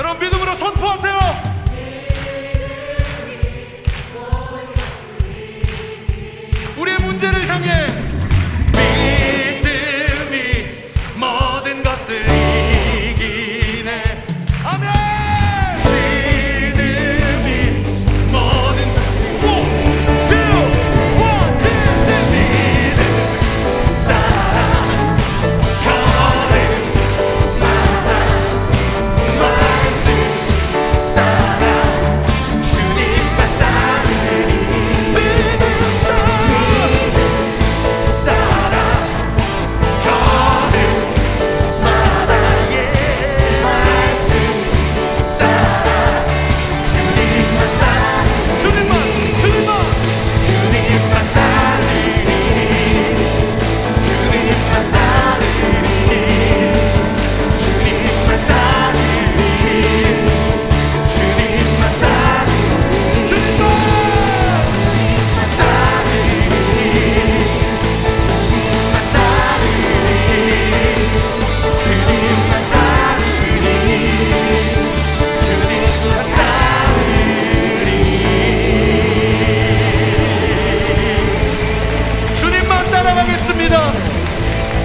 Era um ouvido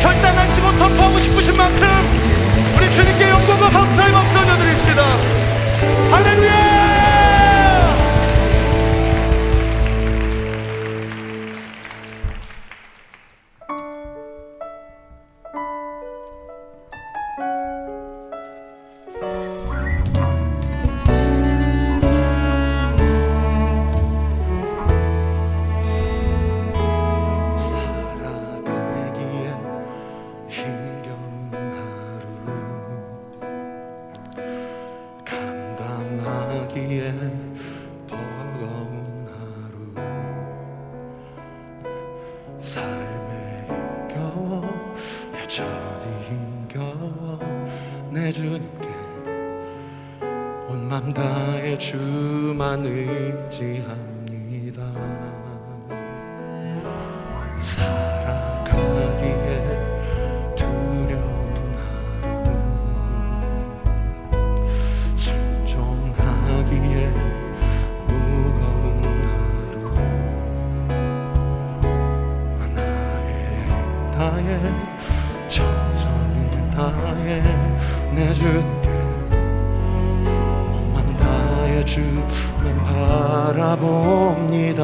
결단하시고 선포하고 싶으신 만큼 우리 주님께 영광과 감사의 박수 올려드립시다. 할렐루야! 살아가기에 두려운 하루 순종하기에 무거운 하루. 나의 다해 정성을 다해 내 주께 맘 다해 주만 바라봅니다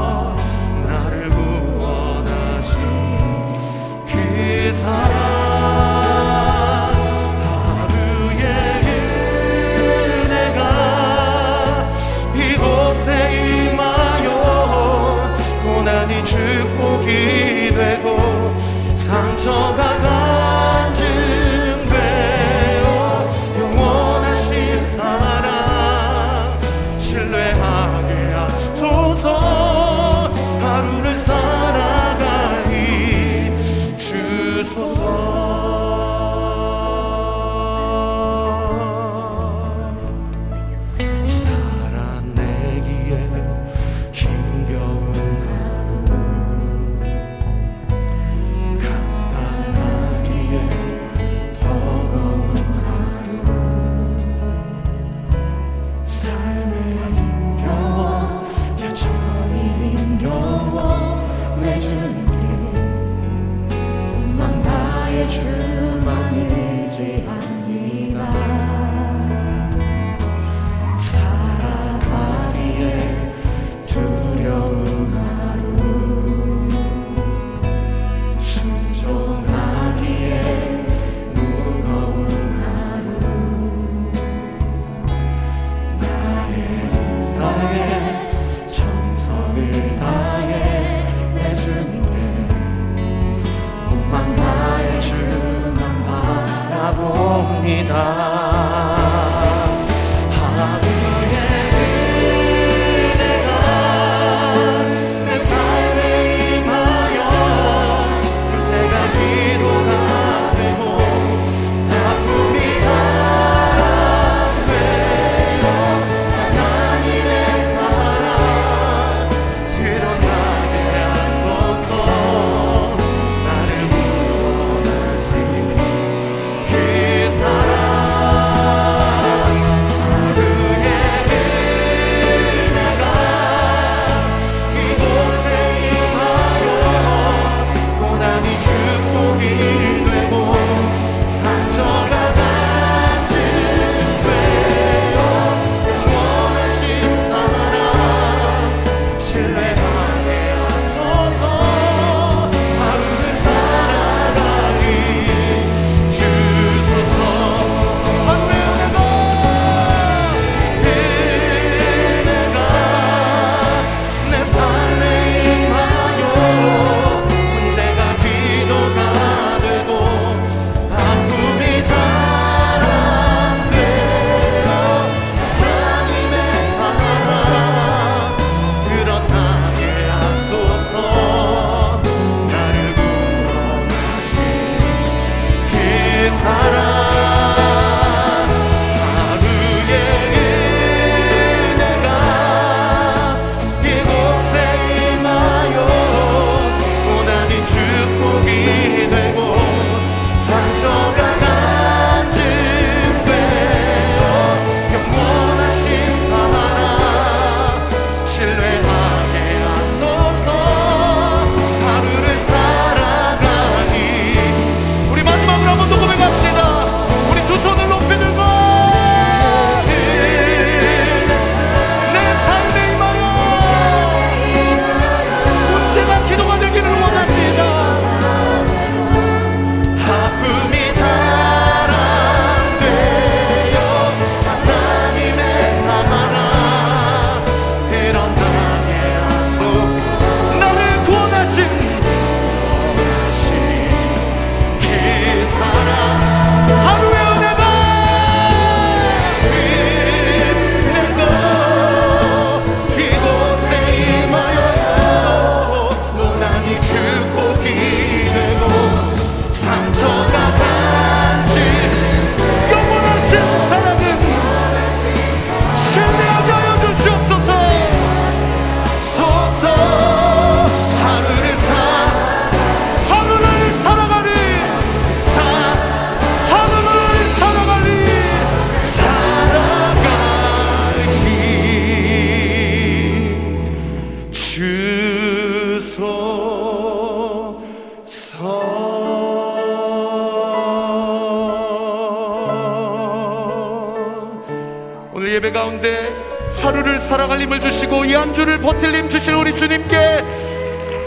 우리 예배 가운데 하루를 살아갈 힘을 주시고 이 한 주를 버틸 힘 주신 우리 주님께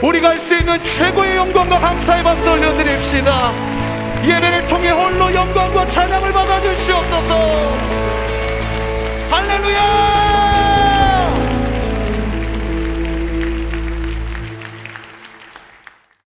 우리가 할 수 있는 최고의 영광과 감사의 박수 올려드립시다. 예배를 통해 홀로 영광과 찬양을 받아 주시옵소서. 할렐루야!